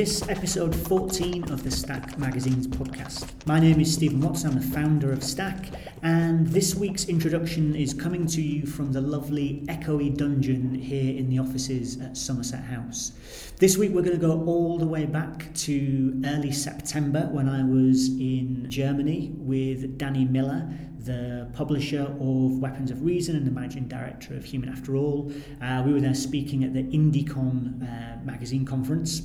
this episode 14 of the Stack Magazine's podcast. My name is Steve Watson, I'm the founder of Stack, and this week's introduction is coming to you from the lovely echoey dungeon here in the offices at Somerset House. This week we're going to go all the way back to early September when I was in Germany with Danny Miller, the publisher of Weapons of Reason and the managing director of Human After All. Uh, we were there speaking at the IndieCon uh, magazine conference.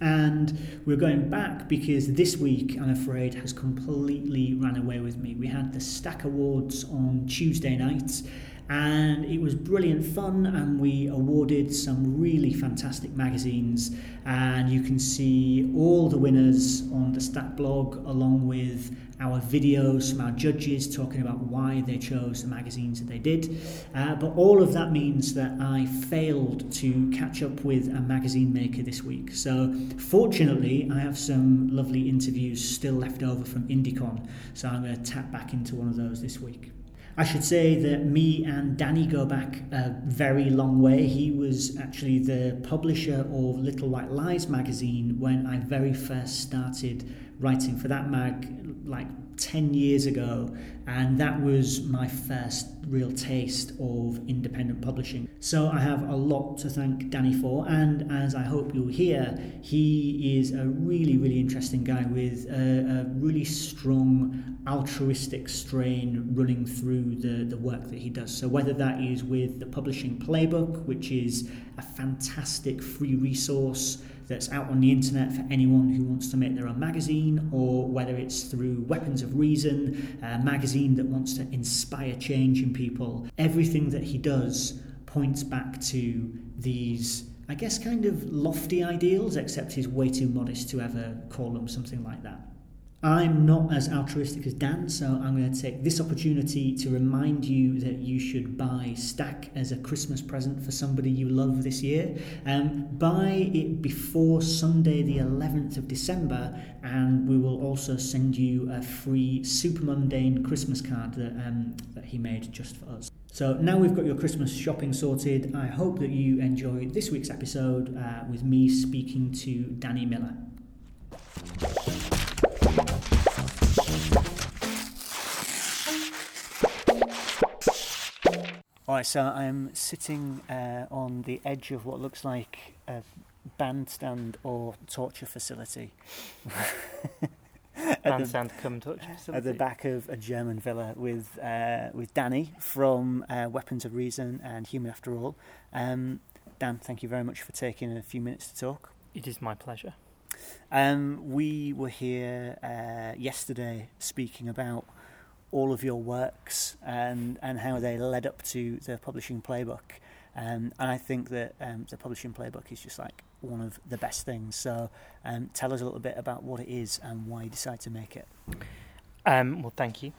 And we're going back because this week, I'm afraid, has completely ran away with me. We had the Stack Awards on Tuesday night, and it was brilliant fun and we awarded some really fantastic magazines and you can see all the winners on the Stack blog along with our videos from our judges talking about why they chose the magazines that they did. Uh, but all of that means that I failed to catch up with a magazine maker this week. So, fortunately, I have some lovely interviews still left over from IndieCon. So, I'm going to tap back into one of those this week. I should say that me and Danny go back a very long way. He was actually the publisher of Little White Lies magazine when I very first started writing for that mag, like 10 years ago, and that was my first real taste of independent publishing. So I have a lot to thank Danny for, and as I hope you'll hear, he is a really, really interesting guy with a, a really strong altruistic strain running through the, the work that he does. So whether that is with the Publishing Playbook, which is a fantastic free resource that's out on the internet for anyone who wants to make their own magazine, or whether it's through Weapons of Reason, a magazine that wants to inspire change in people. Everything that he does points back to these, I guess, kind of lofty ideals, except he's way too modest to ever call them something like that. I'm not as altruistic as Dan, so I'm going to take this opportunity to remind you that you should buy Stack as a Christmas present for somebody you love this year. Um, buy it before Sunday, the 11th of December, and we will also send you a free Supermundane Christmas card that, um, that he made just for us. So now we've got your Christmas shopping sorted. I hope that you enjoyed this week's episode uh, with me speaking to Danny Miller. All right, so I'm sitting uh, on the edge of what looks like a bandstand or torture facility. bandstand come torture facility. At the back of a German villa with uh, with Danny from uh, Weapons of Reason and Human After All. Um, Dan, thank you very much for taking a few minutes to talk. It is my pleasure. Um, we were here uh, yesterday speaking about all of your works and, and how they led up to the publishing playbook. Um, and I think that um, the publishing playbook is just like one of the best things. So um, tell us a little bit about what it is and why you decided to make it. Um, well, thank you.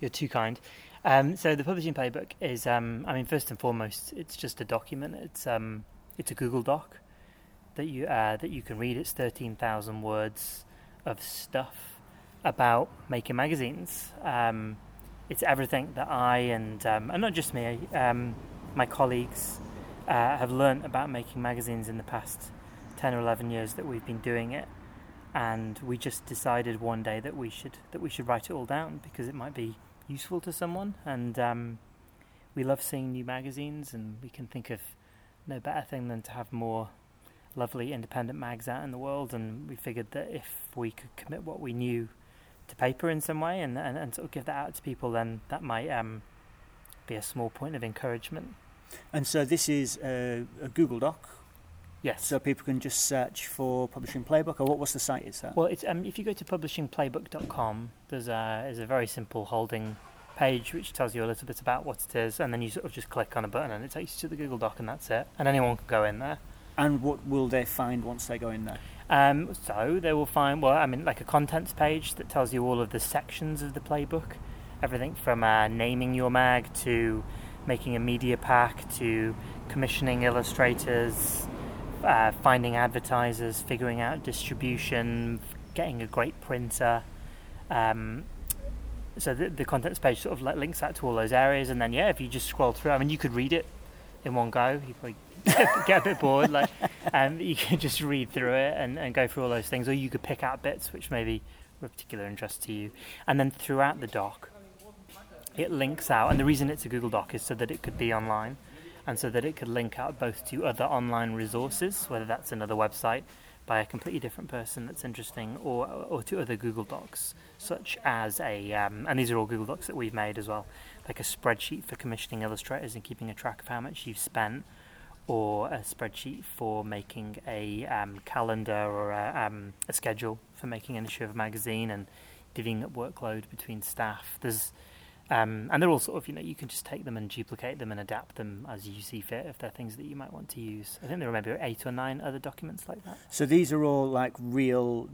You're too kind. Um, so the publishing playbook is, um, I mean, first and foremost, it's just a document. It's it's a Google Doc that you uh, that you can read. It's thirteen thousand words of stuff about making magazines. Um, it's everything that I and um, and not just me, um, my colleagues uh, have learned about making magazines in the past ten or eleven years that we've been doing it, and we just decided one day that we should that we should write it all down because it might be useful to someone, and um, we love seeing new magazines, and we can think of no better thing than to have more lovely independent mags out in the world, and we figured that if we could commit what we knew to paper in some way and, and, and sort of give that out to people, then that might um, be a small point of encouragement. And so this is a, a, Google Doc. Yes. So people can just search for Publishing Playbook, or what? What's the site? Is that? Well, it's um, if you go to publishingplaybook.com, there's a there's a very simple holding page which tells you a little bit about what it is, and then you sort of just click on a button and it takes you to the Google Doc, and that's it. And anyone can go in there. And what will they find once they go in there? Um, so they will find, well, I mean, like a contents page that tells you all of the sections of the playbook, everything from uh, naming your mag to making a media pack to commissioning illustrators, uh, finding advertisers, figuring out distribution, getting a great printer. Um, so the, the contents page sort of links out to all those areas, and then yeah, if you just scroll through, I mean, you could read it in one go. You probably get, a bit bored. Like, um, you can just read through it and, and go through all those things, or you could pick out bits which maybe were of particular interest to you, and then throughout the doc, it links out. And the reason it's a Google Doc is so that it could be online, and so that it could link out both to other online resources, whether that's another website by a completely different person that's interesting, or or to other Google Docs, such as a um, and these are all Google Docs that we've made as well, like a spreadsheet for commissioning illustrators and keeping a track of how much you've spent, or a spreadsheet for making a um, calendar or a, um, a schedule for making an issue of a magazine and divvying up workload between staff. There's um, and they're all sort of, you know, you can just take them and duplicate them and adapt them as you see fit if they're things that you might want to use. I think there are maybe eight or nine other documents like that. So these are all like real,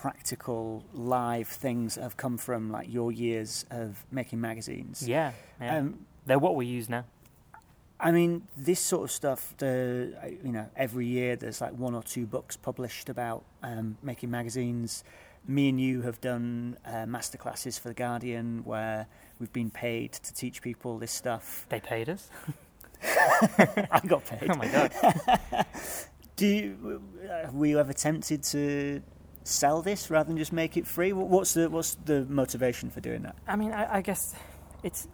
practical, live things that have come from like your years of making magazines. Yeah, yeah. Um, they're what we use now. I mean, this sort of stuff. The you know, every year there's like one or two books published about um, making magazines me and you have done uh, masterclasses for the Guardian where we've been paid to teach people this stuff. They paid us. I got paid. Oh my god! Do you, uh, were you ever tempted to sell this rather than just make it free? What's the what's the motivation for doing that? I mean, I, I guess it's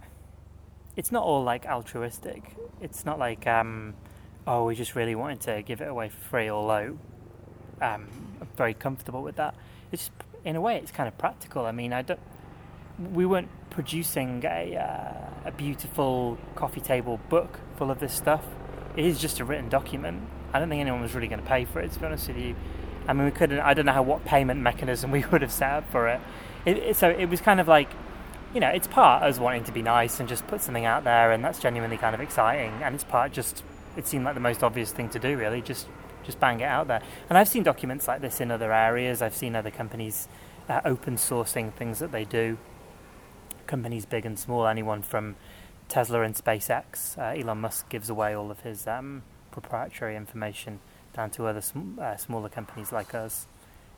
it's not all like altruistic. It's not like um, oh, we just really wanted to give it away for free, although um, I'm very comfortable with that it's in a way it's kind of practical. I mean, I don't. We weren't producing a uh, a beautiful coffee table book full of this stuff. It is just a written document. I don't think anyone was really going to pay for it. To be honest with you, I mean, we couldn't. I don't know how what payment mechanism we would have set up for it. it, it so it was kind of like you know, it's part us wanting to be nice and just put something out there, and that's genuinely kind of exciting. And it's part just, it seemed like the most obvious thing to do, really. Just just bang it out there. And I've seen documents like this in other areas. I've seen other companies uh, open sourcing things that they do. Companies big and small, anyone from Tesla and SpaceX. Uh, Elon Musk gives away all of his um, proprietary information down to other sm- uh, smaller companies like us.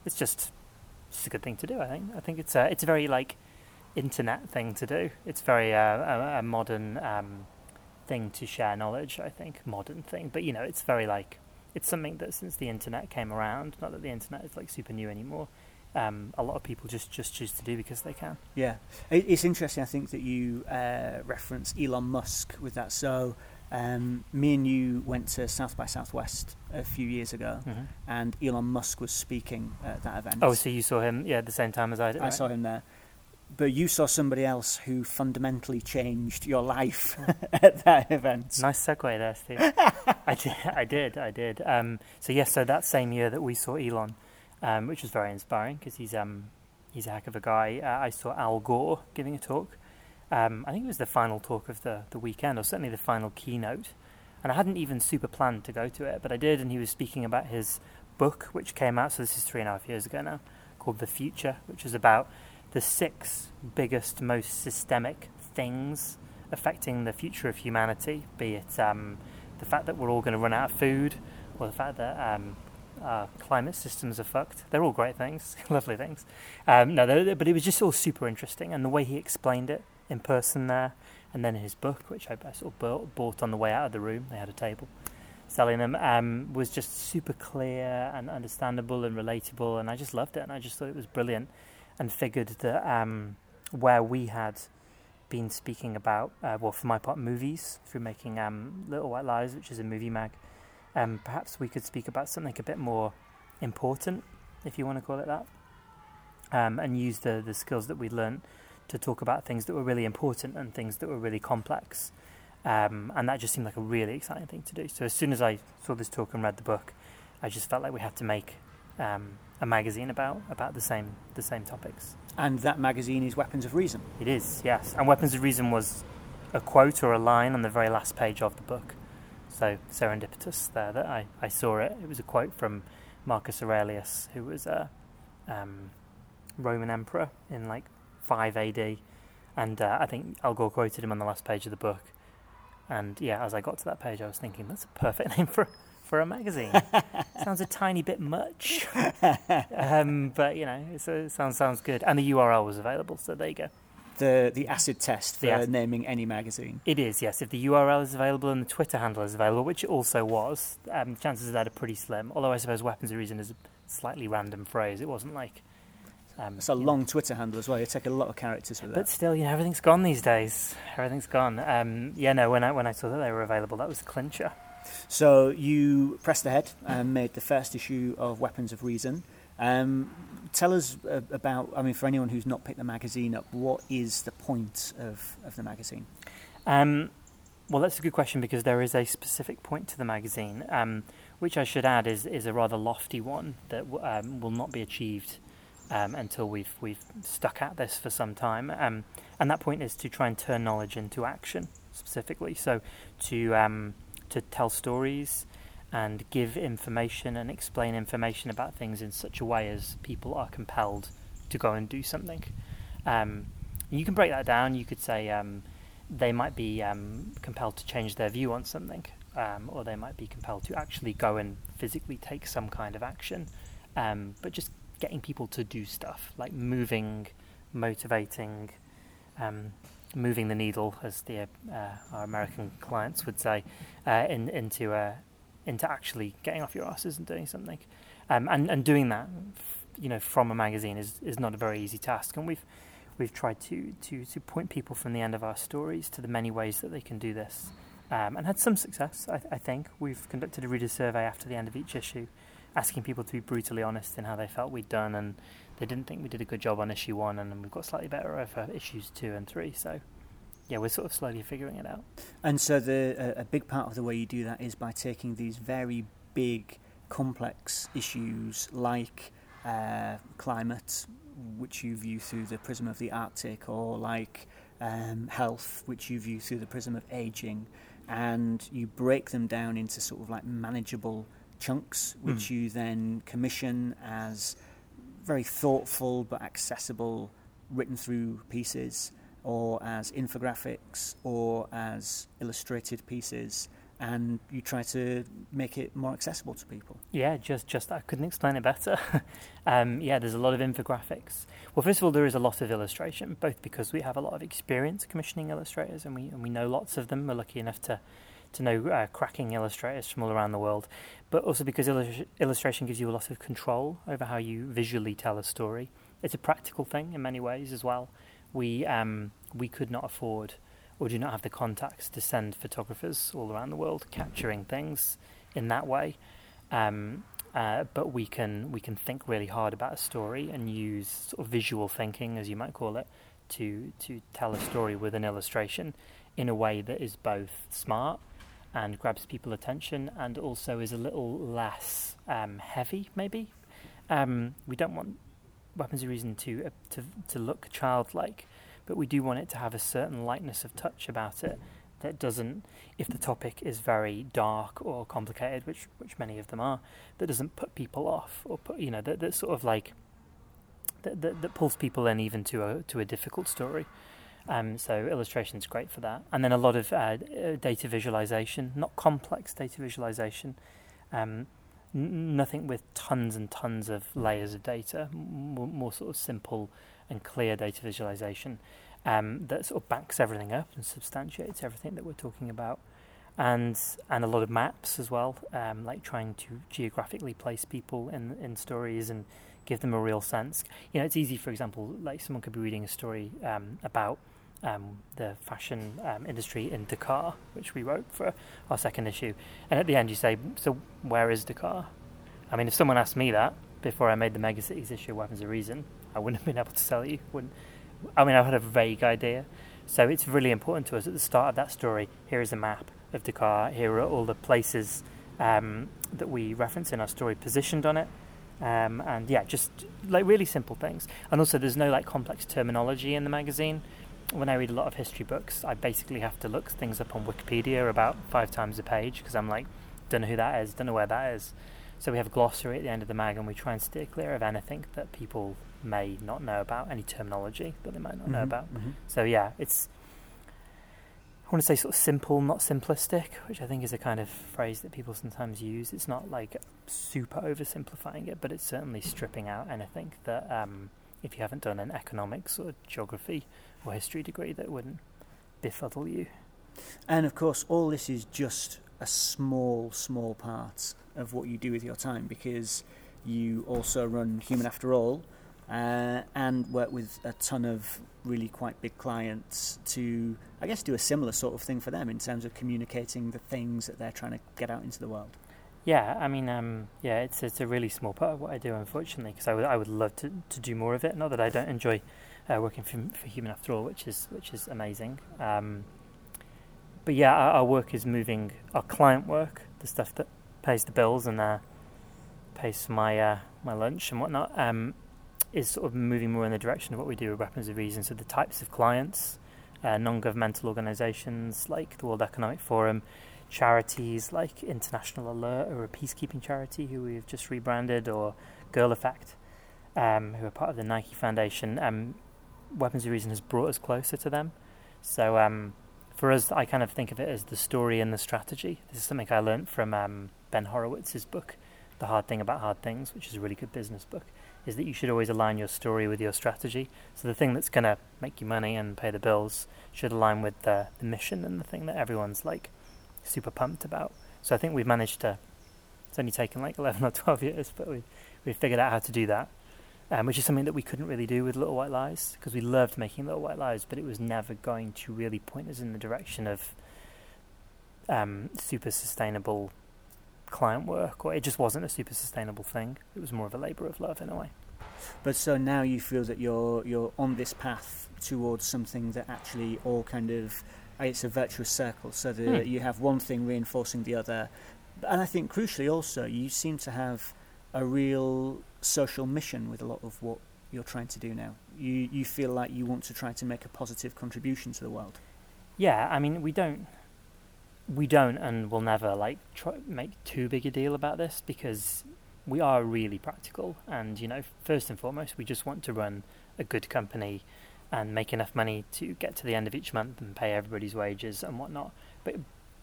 It's just, just a good thing to do. I think. I think it's a it's a very like internet thing to do. It's very uh, a, a, modern um, thing to share knowledge. I think modern thing, but you know, it's very like it's something that since the internet came around, not that the internet is like super new anymore, um, a lot of people just, just choose to do because they can. Yeah, it's interesting. I think that you uh, reference Elon Musk with that. So, um, me and you went to South by Southwest a few years ago, mm-hmm. and Elon Musk was speaking at that event. Oh, so you saw him, yeah, at the same time as I did. I right? saw him there but you saw somebody else who fundamentally changed your life at that event. Nice segue there, Steve. I did, I did, I did. Um, so yes, so that same year that we saw Elon, um, which was very inspiring because he's um, he's a heck of a guy. Uh, I saw Al Gore giving a talk. Um, I think it was the final talk of the the weekend, or certainly the final keynote. And I hadn't even super planned to go to it, but I did, and he was speaking about his book, which came out. So this is three and a half years ago now, called The Future, which is about the six biggest, most systemic things affecting the future of humanity, be it um, the fact that we're all going to run out of food, or the fact that um, our climate systems are fucked. They're all great things, lovely things. Um, no, but it was just all super interesting, and the way he explained it in person there, and then his book, which I, sort of bought, bought, on the way out of the room. They had a table selling them, um, was just super clear and understandable and relatable, and I just loved it, and I just thought it was brilliant and figured that um, where we had been speaking about, uh, well, for my part, movies through making um, Little White Lies, which is a movie mag, um, perhaps we could speak about something a bit more important, if you want to call it that, um, and use the, the skills that we learned to talk about things that were really important and things that were really complex. Um, and that just seemed like a really exciting thing to do. So as soon as I saw this talk and read the book, I just felt like we had to make um, a magazine about about the same the same topics. And that magazine is Weapons of Reason. It is, yes. And Weapons of Reason was a quote or a line on the very last page of the book. So serendipitous there that I, I saw it. It was a quote from Marcus Aurelius, who was a um, Roman emperor in like 5 AD. And uh, I think Al Gore quoted him on the last page of the book. And yeah, as I got to that page, I was thinking that's a perfect name for for a magazine. sounds a tiny bit much, um, but you know, it sounds sounds good. And the URL was available, so there you go. the the acid test for The ac- naming any magazine. It is, yes. If the URL is available and the Twitter handle is available, which it also was, um, chances of that are pretty slim. Although I suppose weapons of reason is a slightly random phrase. It wasn't like. Um, It's a you know, long Twitter handle as well. You take a lot of characters for that. But still, you know, everything's gone these days. Everything's gone. Um, yeah, no. When I when I saw that they were available, that was a clincher. So you pressed ahead and made the first issue of Weapons of Reason. Um, tell us about, I mean, for anyone who's not picked the magazine up, what is the point of, of the magazine? Um, well, that's a good question because there is a specific point to the magazine, um, which I should add is, is a rather lofty one that w- um, will not be achieved um, until we've we've stuck at this for some time. Um, and that point is to try and turn knowledge into action, specifically. So to um, to tell stories and give information and explain information about things in such a way as people are compelled to go and do something. Um, you can break that down. You could say. Um, they might be um, compelled to change their view on something, or they might be compelled to actually go and physically take some kind of action. But just getting people to do stuff like moving, motivating, um, moving the needle, as the uh, our American clients would say, uh, in, into uh, into actually getting off your asses and doing something, um, and and doing that, you know, from a magazine is is not a very easy task, and we've we've tried to, to, to point people from the end of our stories to the many ways that they can do this. Um, and had some success, I, I think. We've conducted a reader survey after the end of each issue, asking people to be brutally honest in how they felt we'd done, and they didn't think we did a good job on issue one, and we've got slightly better over issues two and three. So, yeah, we're sort of slowly figuring it out. And so the a, a big part of the way you do that is by taking these very big, complex issues like uh, climate, which you view through the prism of the Arctic, or like um, health, which you view through the prism of aging, and you break them down into sort of like manageable chunks, which Mm. you then commission as very thoughtful but accessible, written through pieces, or as infographics, or as illustrated pieces, and you try to make it more accessible to people. Yeah, just just I couldn't explain it better. um, yeah, there's a lot of infographics. Well, first of all, there is a lot of illustration, both because we have a lot of experience commissioning illustrators, and we and we know lots of them. We're lucky enough to to know uh, cracking illustrators from all around the world, but also because illus- illustration gives you a lot of control over how you visually tell a story. It's a practical thing in many ways as well. We um, we could not afford or do not have the contacts to send photographers all around the world capturing things in that way. Um, uh, but we can we can think really hard about a story and use sort of visual thinking, as you might call it, to to tell a story with an illustration in a way that is both smart and grabs people attention and also is a little less um, heavy. Maybe um, we don't want weapons of reason to uh, to to look childlike, but we do want it to have a certain lightness of touch about it that doesn't, if the topic is very dark or complicated, which which many of them are, that doesn't put people off or put you know that that sort of like that that, that pulls people in even to a to a difficult story. Um, so illustration's great for that, and then a lot of uh, uh, data visualization, not complex data visualization. Um, n- nothing with tons and tons of layers of data, m- more, more sort of simple and clear data visualization um, that sort of backs everything up and substantiates everything that we're talking about, and and a lot of maps as well, um, like trying to geographically place people in in stories and give them a real sense. You know, it's easy, for example, like someone could be reading a story um, about. Um, the fashion um, industry in Dakar, which we wrote for our second issue, and at the end you say, "So where is Dakar?" I mean, if someone asked me that before I made the Megacities issue, Weapons of Reason, I wouldn't have been able to tell you. Wouldn't. I mean, I had a vague idea. So it's really important to us at the start of that story. Here is a map of Dakar. Here are all the places um, that we reference in our story positioned on it. Um, and yeah, just like really simple things. And also, there's no like complex terminology in the magazine. When I read a lot of history books, I basically have to look things up on Wikipedia about five times a page because I'm like, don't know who that is, don't know where that is. So we have a glossary at the end of the mag, and we try and steer clear of anything that people may not know about, any terminology that they might not know Mhm, about. mhm. So yeah, it's I want to say sort of simple, not simplistic, which I think is a kind of phrase that people sometimes use. It's not like super oversimplifying it, but it's certainly stripping out anything that um, if you haven't done an economics or geography or history degree that wouldn't befuddle you. And of course, all this is just a small, small part of what you do with your time because you also run Human After All uh, and work with a ton of really quite big clients to, I guess, do a similar sort of thing for them in terms of communicating the things that they're trying to get out into the world. Yeah, I mean, um, yeah, it's it's a really small part of what I do, unfortunately, because I would I would love to, to do more of it. Not that I don't enjoy uh, working for, for Human After All, which is which is amazing. Um, but yeah, our, our, work is moving. Our client work, the stuff that pays the bills and uh, pays for my uh, my lunch and whatnot, um, is sort of moving more in the direction of what we do with Weapons of Reason. So the types of clients, uh, non-governmental organisations like the World Economic Forum, charities like International Alert, or a peacekeeping charity who we've just rebranded, or Girl Effect, um, who are part of the Nike Foundation. Um, Weapons of Reason has brought us closer to them. So um, for us, I kind of think of it as the story and the strategy. This is something I learned from um, Ben Horowitz's book, The Hard Thing About Hard Things, which is a really good business book is that you should always align your story with your strategy. So the thing that's going to make you money and pay the bills should align with the, the mission and the thing that everyone's like super pumped about. So I think we've managed to. It's only taken like 11 or 12 years, but we we've figured out how to do that, um, which is something that we couldn't really do with Little White Lies because we loved making Little White Lies, but it was never going to really point us in the direction of um, super sustainable client work, or it just wasn't a super sustainable thing. It was more of a labour of love in a way. But so now you feel that you're you're on this path towards something that actually all kind of it's a virtuous circle, so that hmm. you have one thing reinforcing the other. And I think crucially also you seem to have a real social mission with a lot of what you're trying to do now. You you feel like you want to try to make a positive contribution to the world. Yeah, I mean we don't we don't and will never like try make too big a deal about this because we are really practical and you know first and foremost we just want to run a good company and make enough money to get to the end of each month and pay everybody's wages and whatnot. But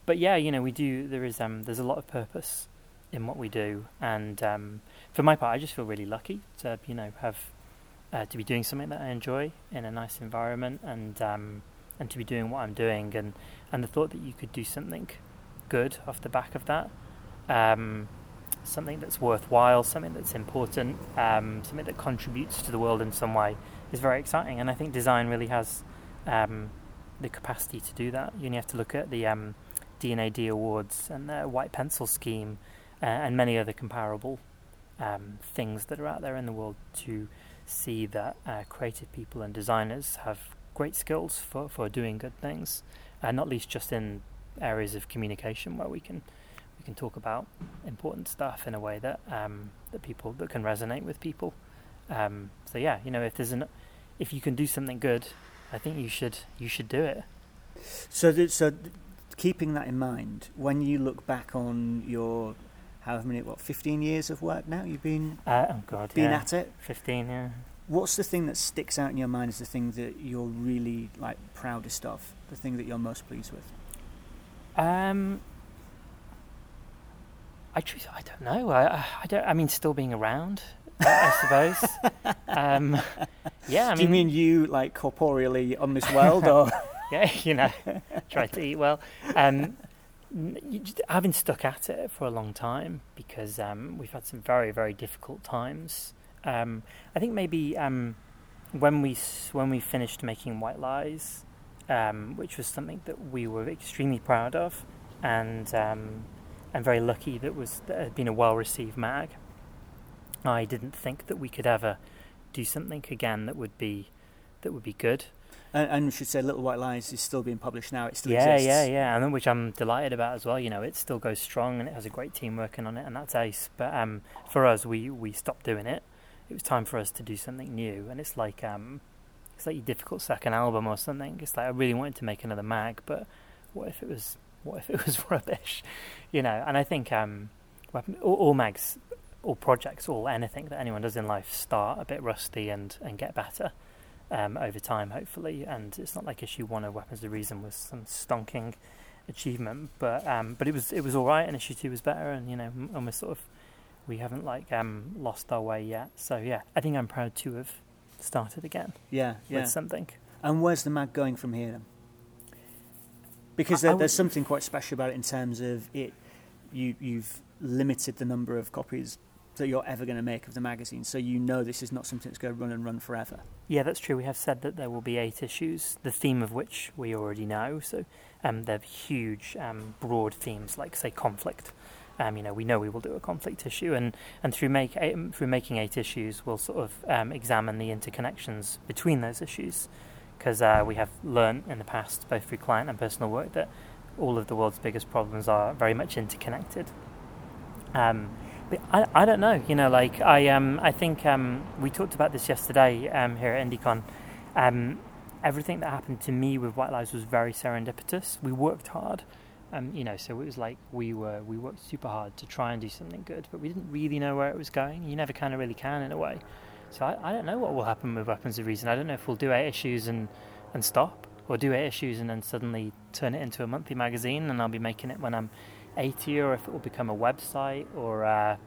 but yeah you know we do there is um there's a lot of purpose in what we do. And um for my part I just feel really lucky to you know have uh, to be doing something that I enjoy in a nice environment and um and to be doing what I'm doing, and and the thought that you could do something good off the back of that, um, something that's worthwhile, something that's important, um, something that contributes to the world in some way, is very exciting. And I think design really has um, the capacity to do that. You only have to look at the um, D&AD awards and the white pencil scheme, uh, and many other comparable um, things that are out there in the world to see that uh, creative people and designers have great skills for, for doing good things, and not least just in areas of communication where we can we can talk about important stuff in a way that um, that people that can resonate with people. Um, so yeah, you know, if there's an if you can do something good, I think you should you should do it. So th- so th- keeping that in mind, when you look back on your however many what 15 years of work now you've been uh, oh god been yeah. at it 15 yeah what's the thing that sticks out in your mind as the thing that you're really like proudest of? The thing that you're most pleased with? Um, I truth, I don't know. I, I don't. I mean, still being around, I suppose. um, yeah. I Do you mean you like corporeally on this world, or? yeah, you know, try to eat well. Um, I've been stuck at it for a long time because um, we've had some very, very difficult times um, I think maybe um, when we when we finished making White Lies, um, which was something that we were extremely proud of, and and very lucky that was that had been a well received mag. I didn't think that we could ever do something again that would be that would be good. And, and we should say, Little White Lies is still being published now. It still yeah, exists. Yeah, yeah, yeah, and which I'm delighted about as well. You know, it still goes strong and it has a great team working on it, and that's ace. But um, for us, we we stopped doing it it was time for us to do something new. And it's like um, it's like your difficult second album or something. It's like I really wanted to make another mag, but what if it was what if it was rubbish, you know? And I think um, all, all mags, all projects, all anything that anyone does in life start a bit rusty and and get better. Um, over time, hopefully, and it's not like issue one of Weapons of Reason was some stonking achievement, but um, but it was it was all right, and issue two was better, and you know, and we're sort of we haven't like um, lost our way yet. So yeah, I think I'm proud to have started again Yeah, yeah. with something. And where's the mag going from here then? Because there, would- there's something quite special about it in terms of it. You you've limited the number of copies that you're ever going to make of the magazine, so you know this is not something that's going to run and run forever. Yeah, that's true. We have said that there will be eight issues, the theme of which we already know. So um, they're huge, um, broad themes like, say, conflict. Um, you know, we know we will do a conflict issue, and, and through make eight, through making eight issues, we'll sort of um, examine the interconnections between those issues, because uh, we have learned in the past, both through client and personal work, that all of the world's biggest problems are very much interconnected. Um, but I, I don't know. You know, like I um I think um we talked about this yesterday um here at IndieCon. Um, everything that happened to me with White Lies was very serendipitous. We worked hard. Um, you know, so it was like we were we worked super hard to try and do something good, but we didn't really know where it was going. You never kind of really can in a way. So I, I don't know what will happen with Weapons of Reason. I don't know if we'll do eight issues and and stop, or do eight issues and then suddenly turn it into a monthly magazine, and I'll be making it when I'm 80, or if it will become a website, or uh,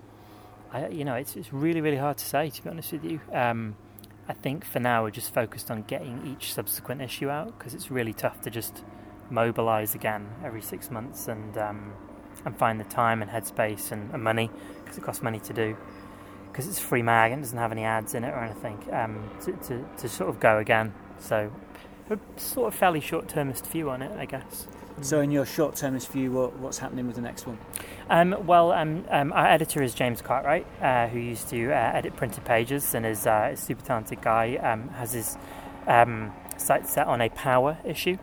I, you know, it's it's really really hard to say to be honest with you. Um, I think for now we're just focused on getting each subsequent issue out because it's really tough to just mobilize again every six months and um, and find the time and headspace and, and money because it costs money to do because it's a free mag and doesn't have any ads in it or anything um, to, to, to sort of go again. So a sort of fairly short-termist view on it, I guess. So, in your short-termist view, what, what's happening with the next one? Um, well, um, um, our editor is James Cartwright, uh, who used to uh, edit printed pages and is uh, a super talented guy. Um, has his um, sights set on a power issue.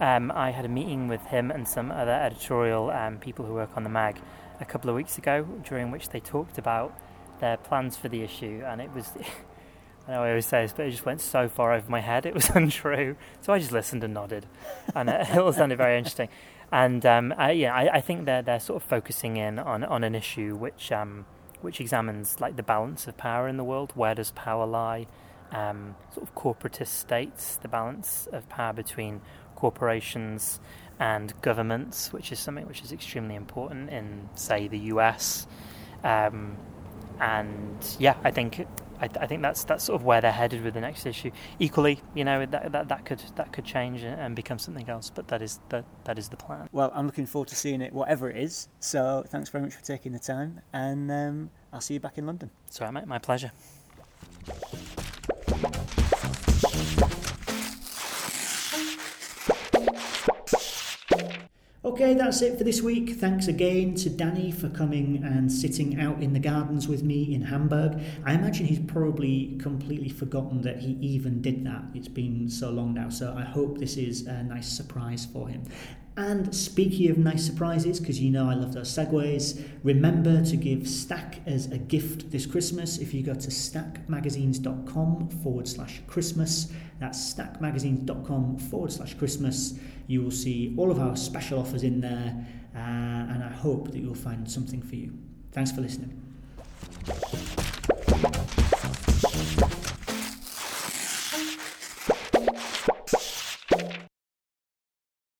Um, I had a meeting with him and some other editorial um, people who work on the mag a couple of weeks ago, during which they talked about their plans for the issue, and it was. I know I always say this, but it just went so far over my head, it was untrue. So I just listened and nodded, and it, it all sounded very interesting. And um, I, yeah, I, I think they're they're sort of focusing in on, on an issue which um, which examines like the balance of power in the world. Where does power lie? Um, sort of corporatist states, the balance of power between corporations and governments, which is something which is extremely important in, say, the US. Um, and yeah, I think I, I, think that's that's sort of where they're headed with the next issue. Equally, you know, that that, that could that could change and become something else, but that is the that is the plan. Well, I'm looking forward to seeing it, whatever it is. So, thanks very much for taking the time, and um, I'll see you back in London. Sorry, mate, my pleasure. Okay, that's it for this week. Thanks again to Danny for coming and sitting out in the gardens with me in Hamburg. I imagine he's probably completely forgotten that he even did that. It's been so long now, so I hope this is a nice surprise for him. And speaking of nice surprises, because you know I love those segues, remember to give Stack as a gift this Christmas. If you go to stackmagazines.com forward slash Christmas, that's stackmagazines.com forward slash Christmas, you will see all of our special offers in there, uh, and I hope that you'll find something for you. Thanks for listening.